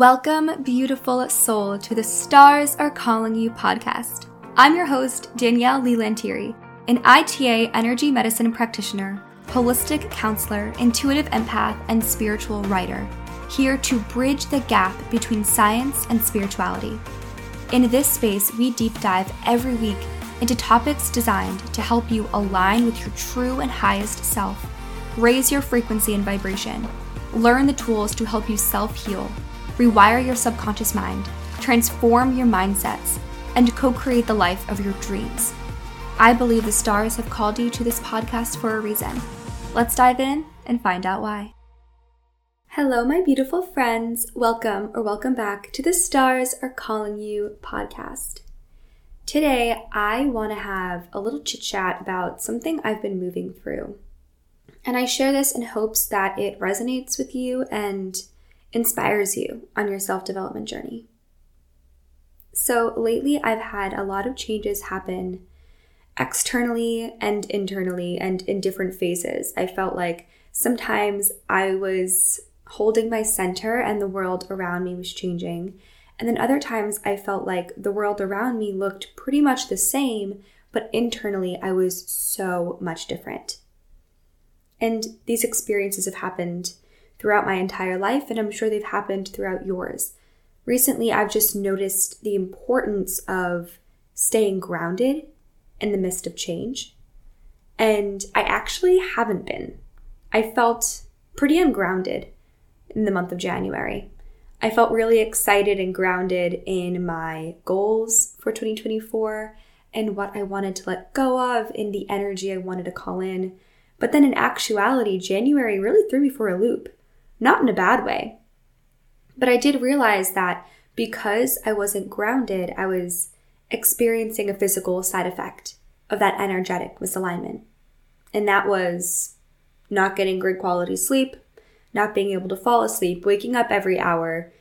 Welcome, beautiful soul, to the Stars Are Calling You podcast. I'm your host, Danielle Leigh Lanteri, an ITA energy medicine practitioner, holistic counselor, intuitive empath, and spiritual writer, here to bridge the gap between science and spirituality. In this space, we deep dive every week into topics designed to help you align with your true and highest self, raise your frequency and vibration, learn the tools to help you self heal rewire your subconscious mind, transform your mindsets, and co create the life of your dreams. I believe the stars have called you to this podcast for a reason. Let's dive in and find out why. Hello, my beautiful friends. Welcome or welcome back to the Stars Are Calling You podcast. Today, I want to have a little chit chat about something I've been moving through. And I share this in hopes that it resonates with you and inspires you on your self development journey. So, lately, I've had a lot of changes happen externally and internally and in different phases. I felt like sometimes I was holding my center and the world around me was changing. And then other times I felt like the world around me looked pretty much the same, but internally I was so much different. And these experiences have happened throughout my entire life, and I'm sure they've happened throughout yours. Recently, I've just noticed the importance of staying grounded in the midst of change. And I actually haven't been. I felt pretty ungrounded in the month of January. I felt really excited and grounded in my goals for 2024 and what I wanted to let go of, in the energy I wanted to call in. But then in actuality, January really threw me for a loop not in a bad way. But I did realize that because I wasn't grounded, I was experiencing a physical side effect of that energetic misalignment. And that was not getting good quality sleep, not being able to fall asleep, waking up every hour,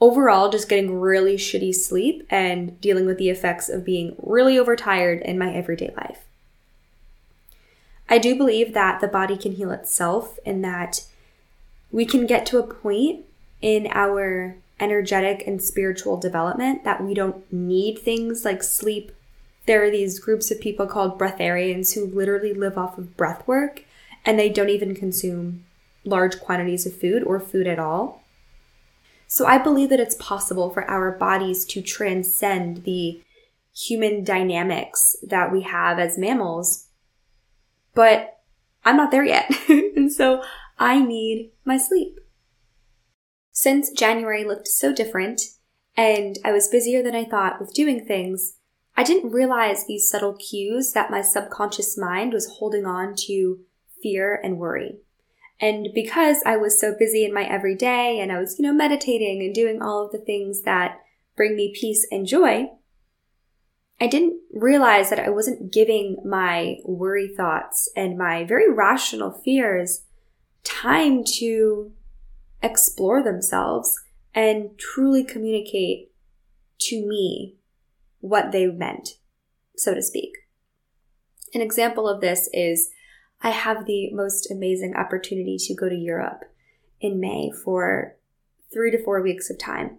overall just getting really shitty sleep and dealing with the effects of being really overtired in my everyday life. I do believe that the body can heal itself and that we can get to a point in our energetic and spiritual development that we don't need things like sleep. There are these groups of people called breatharians who literally live off of breath work and they don't even consume large quantities of food or food at all. So I believe that it's possible for our bodies to transcend the human dynamics that we have as mammals. But I'm not there yet. and so I need my sleep. Since January looked so different and I was busier than I thought with doing things, I didn't realize these subtle cues that my subconscious mind was holding on to fear and worry. And because I was so busy in my everyday and I was, you know, meditating and doing all of the things that bring me peace and joy, I didn't realize that I wasn't giving my worry thoughts and my very rational fears time to explore themselves and truly communicate to me what they meant, so to speak. An example of this is I have the most amazing opportunity to go to Europe in May for three to four weeks of time.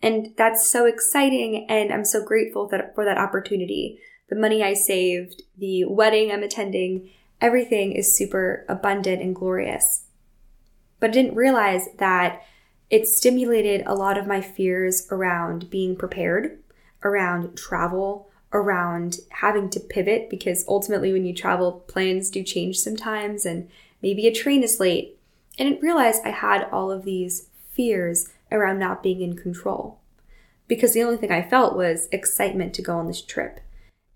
And that's so exciting, and I'm so grateful that, for that opportunity. The money I saved, the wedding I'm attending, everything is super abundant and glorious but I didn't realize that it stimulated a lot of my fears around being prepared, around travel, around having to pivot because ultimately when you travel, plans do change sometimes and maybe a train is late. I didn't realize I had all of these fears around not being in control because the only thing I felt was excitement to go on this trip.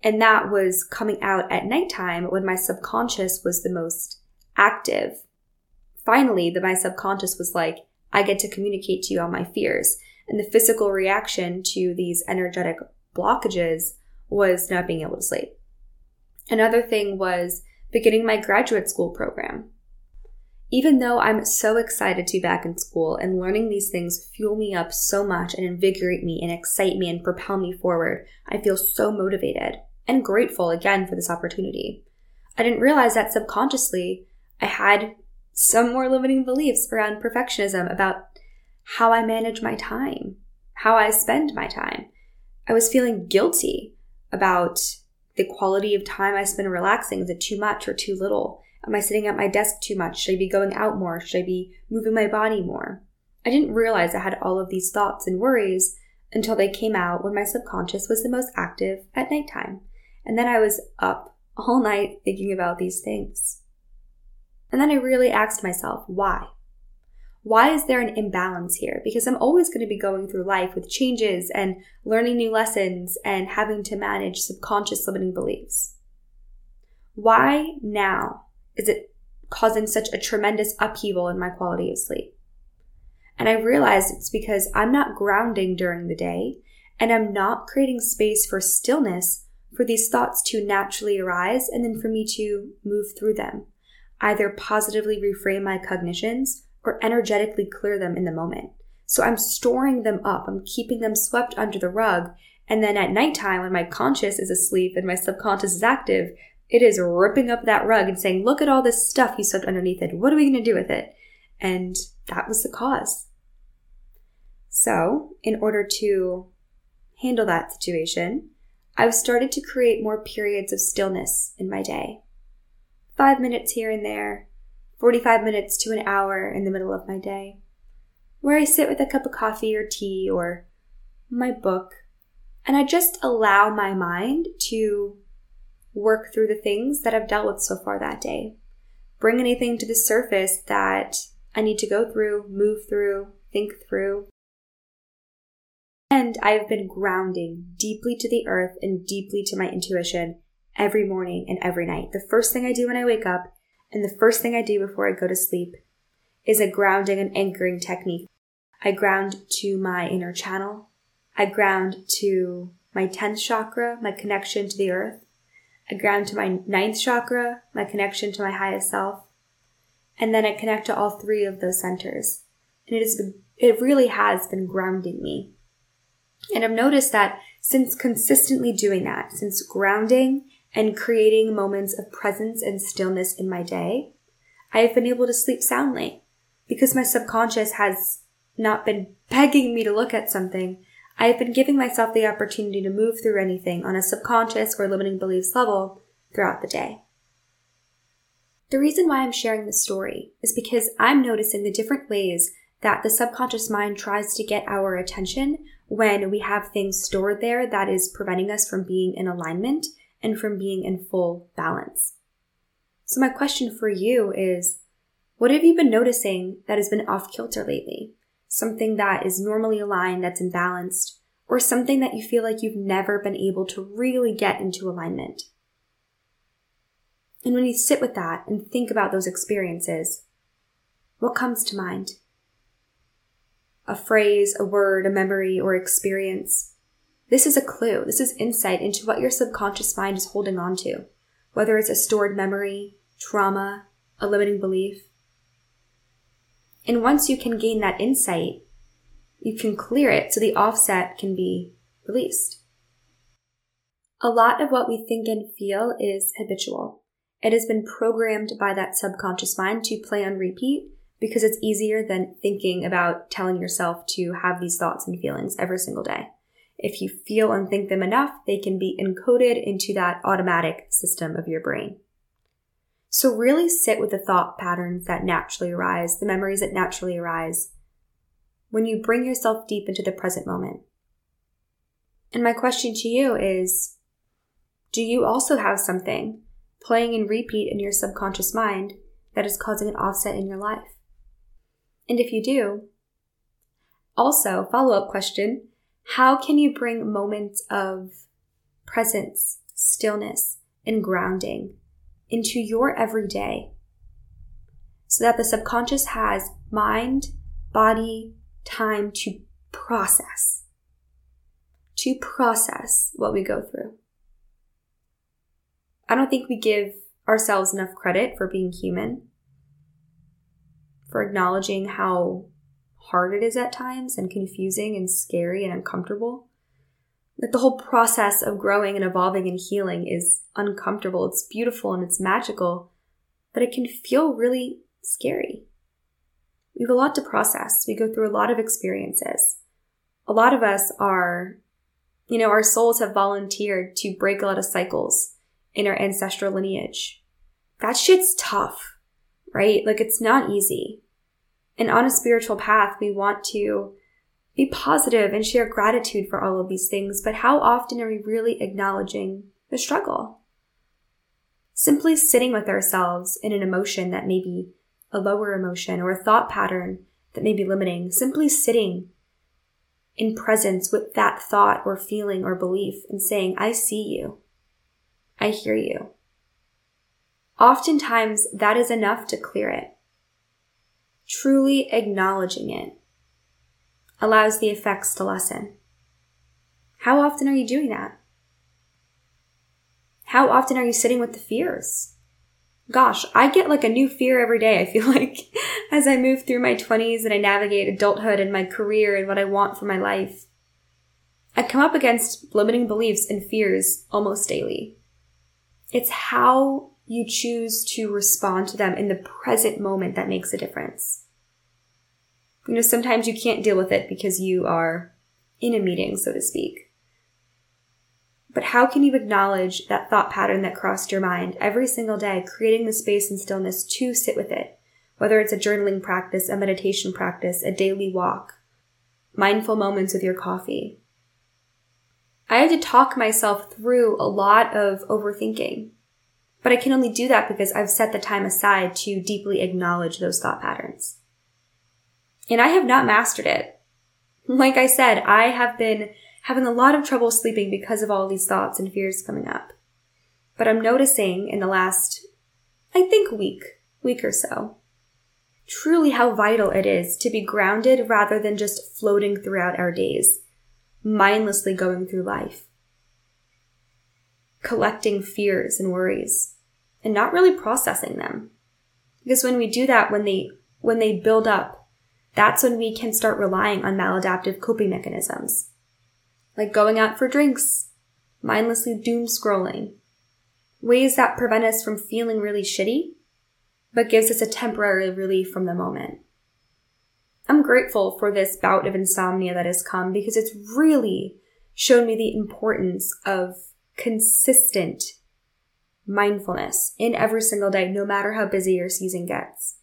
And that was coming out at nighttime when my subconscious was the most active finally, the, my subconscious was like, I get to communicate to you all my fears. And the physical reaction to these energetic blockages was not being able to sleep. Another thing was beginning my graduate school program. Even though I'm so excited to be back in school and learning these things fuel me up so much and invigorate me and excite me and propel me forward, I feel so motivated and grateful again for this opportunity. I didn't realize that subconsciously I had some more limiting beliefs around perfectionism about how I manage my time, how I spend my time. I was feeling guilty about the quality of time I spend relaxing. Is it too much or too little? Am I sitting at my desk too much? Should I be going out more? Should I be moving my body more? I didn't realize I had all of these thoughts and worries until they came out when my subconscious was the most active at nighttime. And then I was up all night thinking about these things. And then I really asked myself, why? Why is there an imbalance here? Because I'm always going to be going through life with changes and learning new lessons and having to manage subconscious limiting beliefs. Why now is it causing such a tremendous upheaval in my quality of sleep? And I realized it's because I'm not grounding during the day and I'm not creating space for stillness for these thoughts to naturally arise and then for me to move through them, either positively reframe my cognitions or energetically clear them in the moment. So I'm storing them up, I'm keeping them swept under the rug. And then at nighttime, when my conscious is asleep and my subconscious is active, it is ripping up that rug and saying, Look at all this stuff you swept underneath it. What are we going to do with it? And that was the cause. So, in order to handle that situation, I've started to create more periods of stillness in my day. Five minutes here and there, 45 minutes to an hour in the middle of my day, where I sit with a cup of coffee or tea or my book, and I just allow my mind to work through the things that I've dealt with so far that day. Bring anything to the surface that I need to go through, move through, think through, and I've been grounding deeply to the earth and deeply to my intuition every morning and every night. The first thing I do when I wake up and the first thing I do before I go to sleep is a grounding and anchoring technique. I ground to my inner channel. I ground to my 10th chakra, my connection to the earth. I ground to my ninth chakra, my connection to my highest self. And then I connect to all three of those centers. And it been, it really has been grounding me. And I've noticed that since consistently doing that, since grounding and creating moments of presence and stillness in my day, I have been able to sleep soundly because my subconscious has not been begging me to look at something. I have been giving myself the opportunity to move through anything on a subconscious or limiting beliefs level throughout the day. The reason why I'm sharing this story is because I'm noticing the different ways that the subconscious mind tries to get our attention when we have things stored there that is preventing us from being in alignment and from being in full balance. So, my question for you is what have you been noticing that has been off kilter lately? Something that is normally aligned, that's imbalanced, or something that you feel like you've never been able to really get into alignment? And when you sit with that and think about those experiences, what comes to mind? a phrase, a word, a memory, or experience. This is a clue. This is insight into what your subconscious mind is holding on to, whether it's a stored memory, trauma, a limiting belief. And once you can gain that insight, you can clear it so the offset can be released. A lot of what we think and feel is habitual. It has been programmed by that subconscious mind to play on repeat because it's easier than thinking about telling yourself to have these thoughts and feelings every single day. If you feel and think them enough, they can be encoded into that automatic system of your brain. So really sit with the thought patterns that naturally arise, the memories that naturally arise when you bring yourself deep into the present moment. And my question to you is, do you also have something playing in repeat in your subconscious mind that is causing an offset in your life? And if you do, also, follow up question How can you bring moments of presence, stillness, and grounding into your everyday so that the subconscious has mind, body, time to process, to process what we go through? I don't think we give ourselves enough credit for being human for acknowledging how hard it is at times and confusing and scary and uncomfortable. That the whole process of growing and evolving and healing is uncomfortable. It's beautiful and it's magical, but it can feel really scary. We have a lot to process. We go through a lot of experiences. A lot of us are, you know, our souls have volunteered to break a lot of cycles in our ancestral lineage. That shit's tough, right? Like it's not easy. And on a spiritual path, we want to be positive and share gratitude for all of these things, but how often are we really acknowledging the struggle? Simply sitting with ourselves in an emotion that may be a lower emotion or a thought pattern that may be limiting, simply sitting in presence with that thought or feeling or belief and saying, I see you. I hear you. Oftentimes that is enough to clear it. Truly acknowledging it allows the effects to lessen. How often are you doing that? How often are you sitting with the fears? Gosh, I get like a new fear every day, I feel like, as I move through my 20s and I navigate adulthood and my career and what I want for my life. I come up against limiting beliefs and fears almost daily. It's how you choose to respond to them in the present moment that makes a difference. You know, sometimes you can't deal with it because you are in a meeting, so to speak. But how can you acknowledge that thought pattern that crossed your mind every single day, creating the space and stillness to sit with it? Whether it's a journaling practice, a meditation practice, a daily walk, mindful moments with your coffee. I had to talk myself through a lot of overthinking, but I can only do that because I've set the time aside to deeply acknowledge those thought patterns. And I have not mastered it. Like I said, I have been having a lot of trouble sleeping because of all these thoughts and fears coming up. But I'm noticing in the last, I think, week, week or so, truly how vital it is to be grounded rather than just floating throughout our days, mindlessly going through life, collecting fears and worries, and not really processing them. Because when we do that, when they, when they build up that's when we can start relying on maladaptive coping mechanisms, like going out for drinks, mindlessly doom scrolling, ways that prevent us from feeling really shitty, but gives us a temporary relief from the moment. I'm grateful for this bout of insomnia that has come because it's really shown me the importance of consistent mindfulness in every single day, no matter how busy your season gets.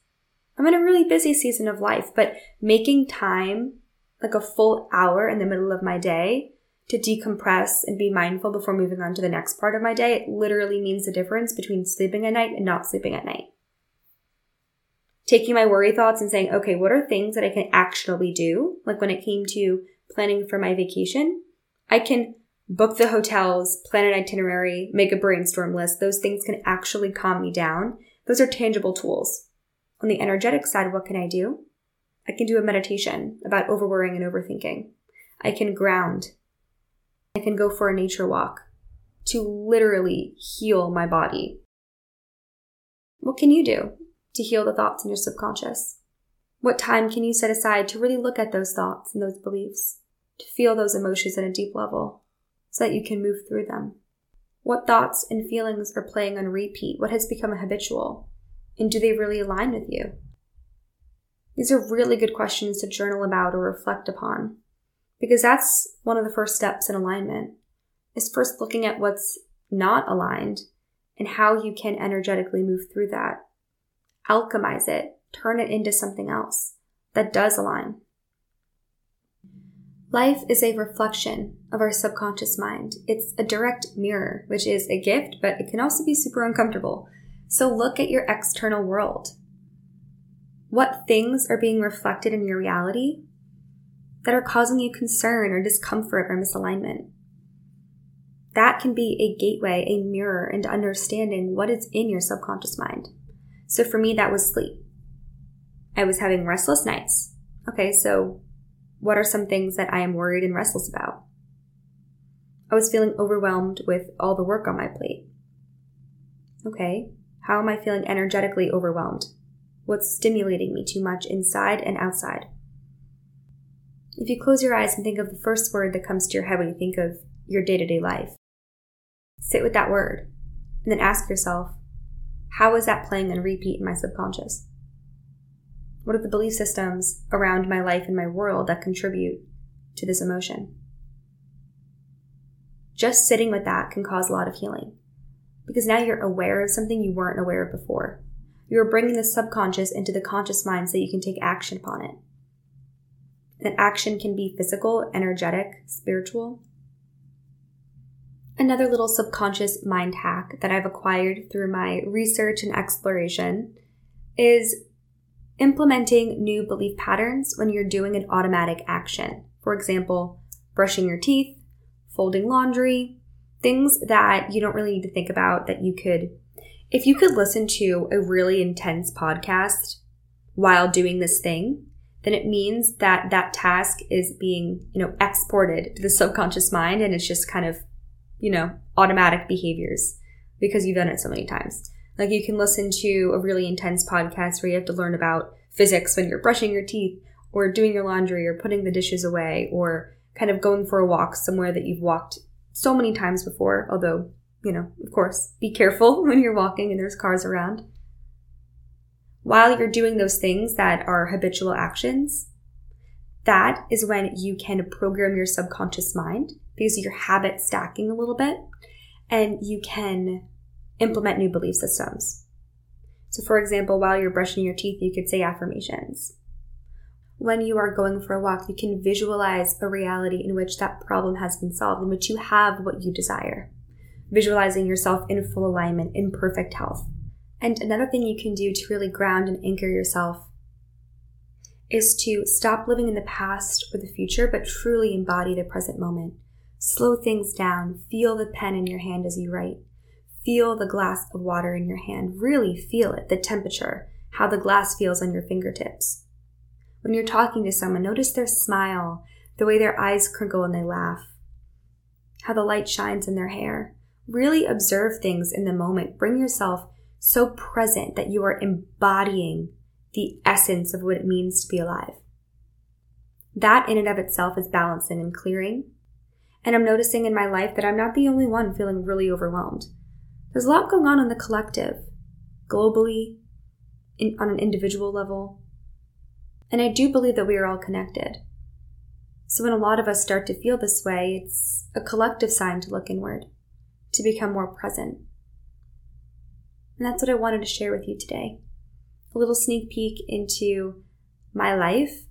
I'm in a really busy season of life, but making time, like a full hour in the middle of my day, to decompress and be mindful before moving on to the next part of my day, it literally means the difference between sleeping at night and not sleeping at night. Taking my worry thoughts and saying, okay, what are things that I can actually do? Like when it came to planning for my vacation, I can book the hotels, plan an itinerary, make a brainstorm list. Those things can actually calm me down. Those are tangible tools. On the energetic side, what can I do? I can do a meditation about overworrying and overthinking. I can ground. I can go for a nature walk to literally heal my body. What can you do to heal the thoughts in your subconscious? What time can you set aside to really look at those thoughts and those beliefs, to feel those emotions at a deep level so that you can move through them? What thoughts and feelings are playing on repeat? What has become habitual? And do they really align with you? These are really good questions to journal about or reflect upon because that's one of the first steps in alignment is first looking at what's not aligned and how you can energetically move through that. Alchemize it, turn it into something else that does align. Life is a reflection of our subconscious mind. It's a direct mirror, which is a gift, but it can also be super uncomfortable so look at your external world. What things are being reflected in your reality that are causing you concern or discomfort or misalignment? That can be a gateway, a mirror into understanding what is in your subconscious mind. So for me, that was sleep. I was having restless nights. Okay, so what are some things that I am worried and restless about? I was feeling overwhelmed with all the work on my plate. Okay, how am I feeling energetically overwhelmed? What's stimulating me too much inside and outside? If you close your eyes and think of the first word that comes to your head when you think of your day to day life, sit with that word and then ask yourself, how is that playing on repeat in my subconscious? What are the belief systems around my life and my world that contribute to this emotion? Just sitting with that can cause a lot of healing because now you're aware of something you weren't aware of before. You're bringing the subconscious into the conscious mind so you can take action upon it. That action can be physical, energetic, spiritual. Another little subconscious mind hack that I've acquired through my research and exploration is implementing new belief patterns when you're doing an automatic action. For example, brushing your teeth, folding laundry, things that you don't really need to think about that you could, if you could listen to a really intense podcast while doing this thing, then it means that that task is being, you know, exported to the subconscious mind and it's just kind of, you know, automatic behaviors because you've done it so many times. Like you can listen to a really intense podcast where you have to learn about physics when you're brushing your teeth or doing your laundry or putting the dishes away or kind of going for a walk somewhere that you've walked so many times before. Although, you know, of course, be careful when you're walking and there's cars around. While you're doing those things that are habitual actions, that is when you can program your subconscious mind because your habit stacking a little bit and you can implement new belief systems. So, for example, while you're brushing your teeth, you could say affirmations. When you are going for a walk, you can visualize a reality in which that problem has been solved, in which you have what you desire. Visualizing yourself in full alignment, in perfect health. And another thing you can do to really ground and anchor yourself is to stop living in the past or the future, but truly embody the present moment. Slow things down, feel the pen in your hand as you write. Feel the glass of water in your hand. Really feel it, the temperature, how the glass feels on your fingertips. When you're talking to someone, notice their smile, the way their eyes crinkle when they laugh, how the light shines in their hair. Really observe things in the moment. Bring yourself so present that you are embodying the essence of what it means to be alive. That in and of itself is balancing and clearing. And I'm noticing in my life that I'm not the only one feeling really overwhelmed. There's a lot going on in the collective, globally, in, on an individual level. And I do believe that we are all connected. So when a lot of us start to feel this way, it's a collective sign to look inward, to become more present. And that's what I wanted to share with you today. A little sneak peek into my life,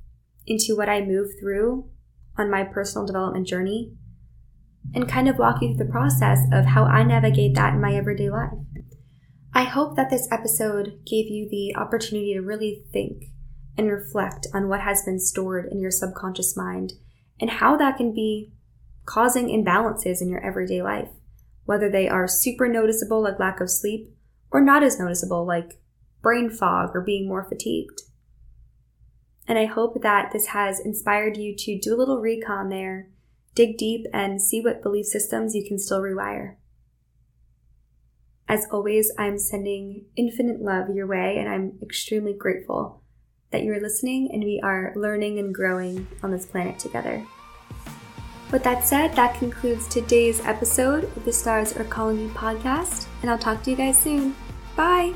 into what I move through on my personal development journey, and kind of walk you through the process of how I navigate that in my everyday life. I hope that this episode gave you the opportunity to really think and reflect on what has been stored in your subconscious mind and how that can be causing imbalances in your everyday life, whether they are super noticeable, like lack of sleep, or not as noticeable, like brain fog or being more fatigued. And I hope that this has inspired you to do a little recon there dig deep and see what belief systems you can still rewire. As always, I'm sending infinite love your way, and I'm extremely grateful that you're listening and we are learning and growing on this planet together. With that said, that concludes today's episode of the Stars Are Calling You podcast, and I'll talk to you guys soon. Bye!